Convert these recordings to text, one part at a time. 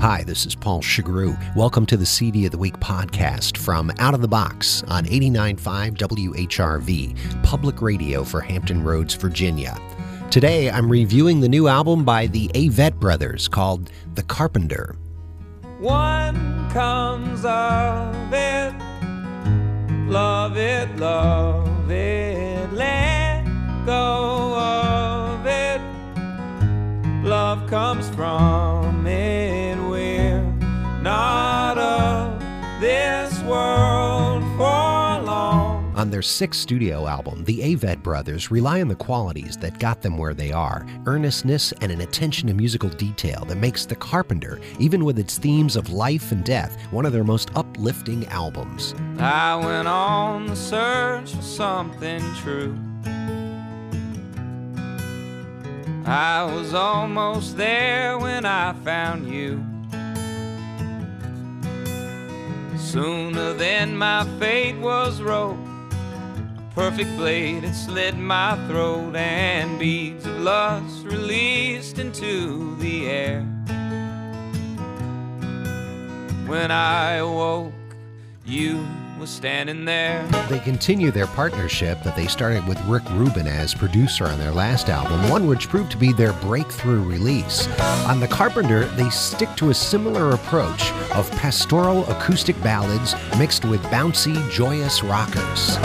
Hi, this is Paul Shugrue. Welcome to the CD of the Week podcast from Out of the Box on 89.5 WHRV, public radio for Hampton Roads, Virginia. Today, I'm reviewing the new album by the Avett Brothers called The Carpenter. One comes of it, love it, love it, On their sixth studio album, the Avett Brothers rely on the qualities that got them where they are earnestness and an attention to musical detail that makes The Carpenter, even with its themes of life and death, one of their most uplifting albums. I went on the search for something true. I was almost there when I found you. Sooner than my fate was wrote, a perfect blade had slit my throat, and beads of lust released into the air. When I awoke, you was standing there. They continue their partnership that they started with Rick Rubin as producer on their last album, one which proved to be their breakthrough release. On The Carpenter, they stick to a similar approach of pastoral acoustic ballads mixed with bouncy, joyous rockers.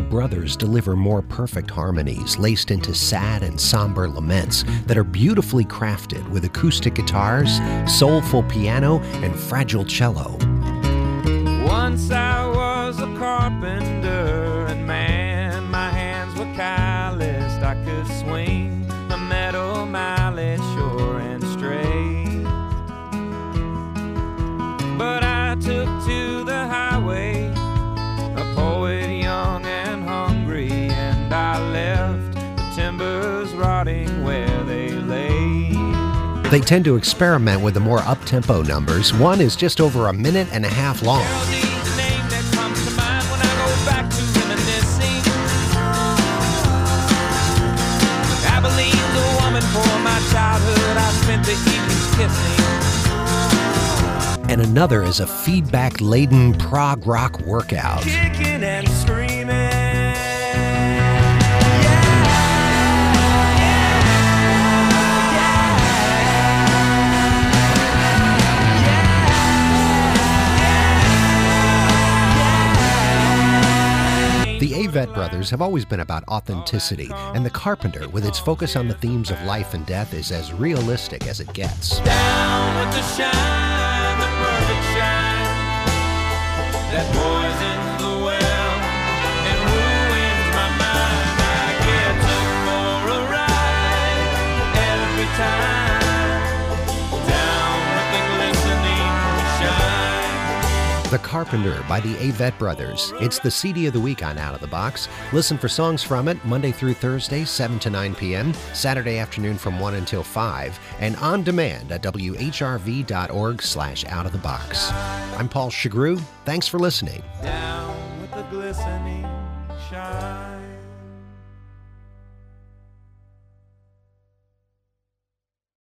The brothers deliver more perfect harmonies laced into sad and somber laments that are beautifully crafted with acoustic guitars, soulful piano, and fragile cello. Once I was a carpenter, and man, my hands were calloused. I could swing They tend to experiment with the more up-tempo numbers. One is just over a minute and a half long. Geraldine's the name that comes to mind when I go back to reminiscing. Abilene's a woman for my childhood. I spent the evenings kissing. And another is a feedback-laden prog rock workout. Avett Brothers have always been about authenticity, and The Carpenter, with its focus on the themes of life and death, is as realistic as it gets. Shine, shine that The Carpenter by the Avett Brothers. It's the CD of the week on Out of the Box. Listen for songs from it Monday through Thursday, 7 to 9 p.m., Saturday afternoon from 1 until 5, and on demand at whrv.org slash out of the box. I'm Paul Shugrue. Thanks for listening. Down with the glistening shine.